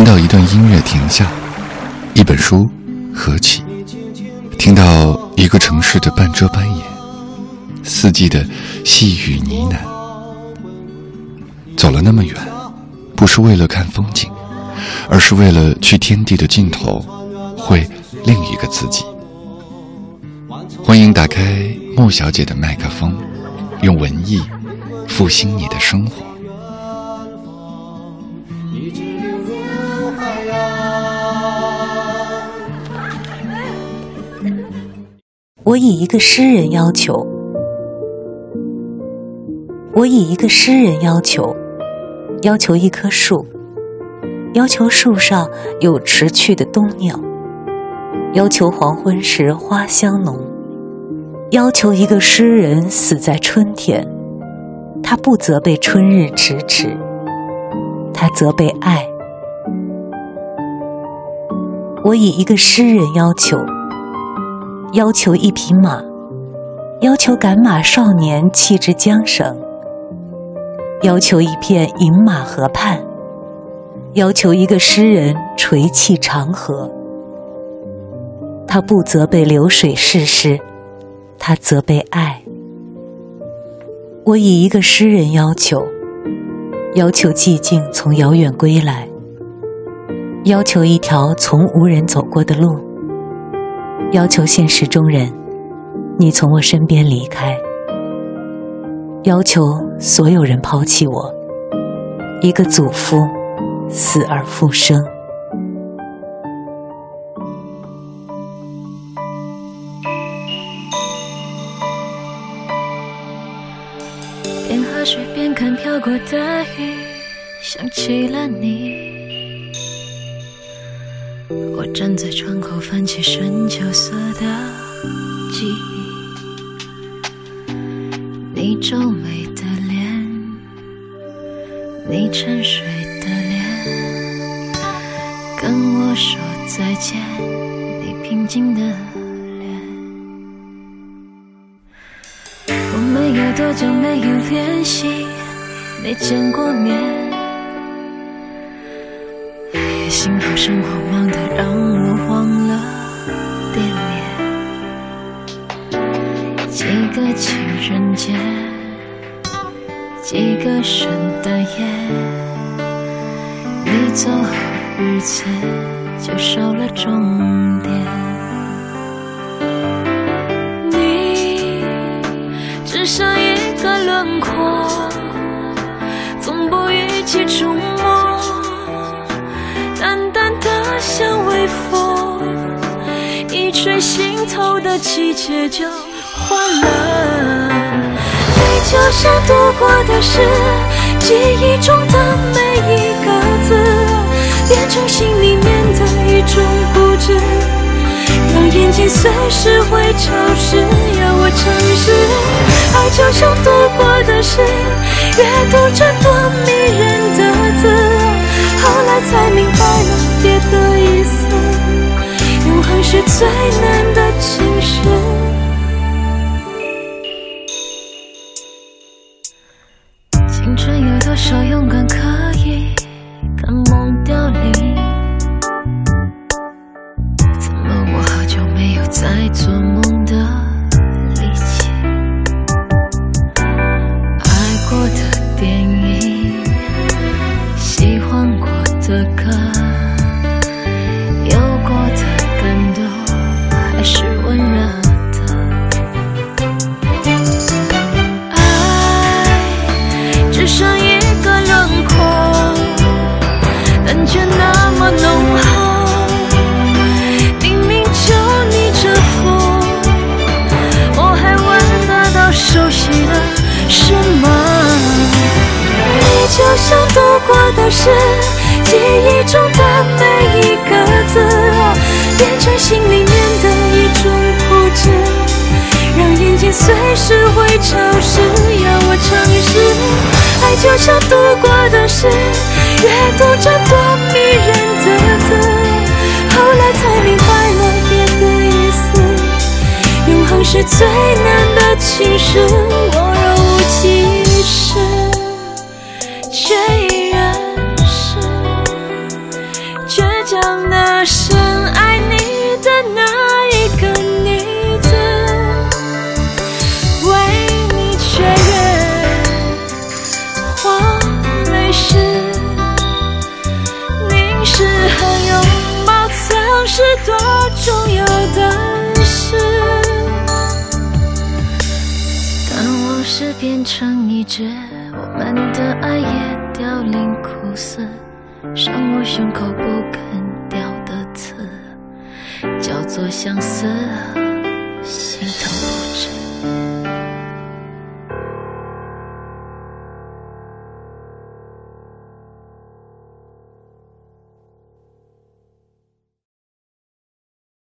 听到一段音乐停下，一本书合起，听到一个城市的半遮半掩，四季的细雨呢喃。走了那么远，不是为了看风景，而是为了去天地的尽头，会另一个自己。欢迎打开莫小姐的麦克风，用文艺复兴你的生活。我以一个诗人要求，我以一个诗人要求，要求一棵树，要求树上有迟去的冬鸟，要求黄昏时花香浓，要求一个诗人死在春天，他不责备春日迟迟，他责备爱。我以一个诗人要求。要求一匹马，要求赶马少年弃之缰绳；要求一片饮马河畔，要求一个诗人垂泣长河。他不责备流水逝诗，他责备爱。我以一个诗人要求，要求寂静从遥远归来，要求一条从无人走过的路。要求现实中人，你从我身边离开；要求所有人抛弃我，一个祖父死而复生。边喝水边看飘过的雨，想起了你。站在窗口，翻起深秋色的记忆。你皱眉的脸，你沉睡的脸，跟我说再见。你平静的脸。我们有多久没有联系？没见过面。幸好生活忙走日子就少了终点。你只剩一个轮廓，从不一起触摸。淡淡的像微风，一吹心头的季节就换了。你就像度过的是记忆中的每，变成心里面的一种固执，让眼睛随时会潮湿，要我诚实。爱就像读过的诗阅读着多迷人的字，后来才明白了。别的意思，永恒是最难的情诗，青春有多少勇敢做梦的力气。爱过的电影喜欢过的歌。诗。是记忆中的每一个字，变成心里面的一种固执，让眼睛随时会潮湿。要我诚实，爱就像度过的是阅读着多迷人的字，后来才明白了别的意思。永恒是最难的情诗，我往是多重要的事，当往事变成一纸，我们的爱也凋零枯死，伤我胸口不肯掉的刺，叫做相思，心疼。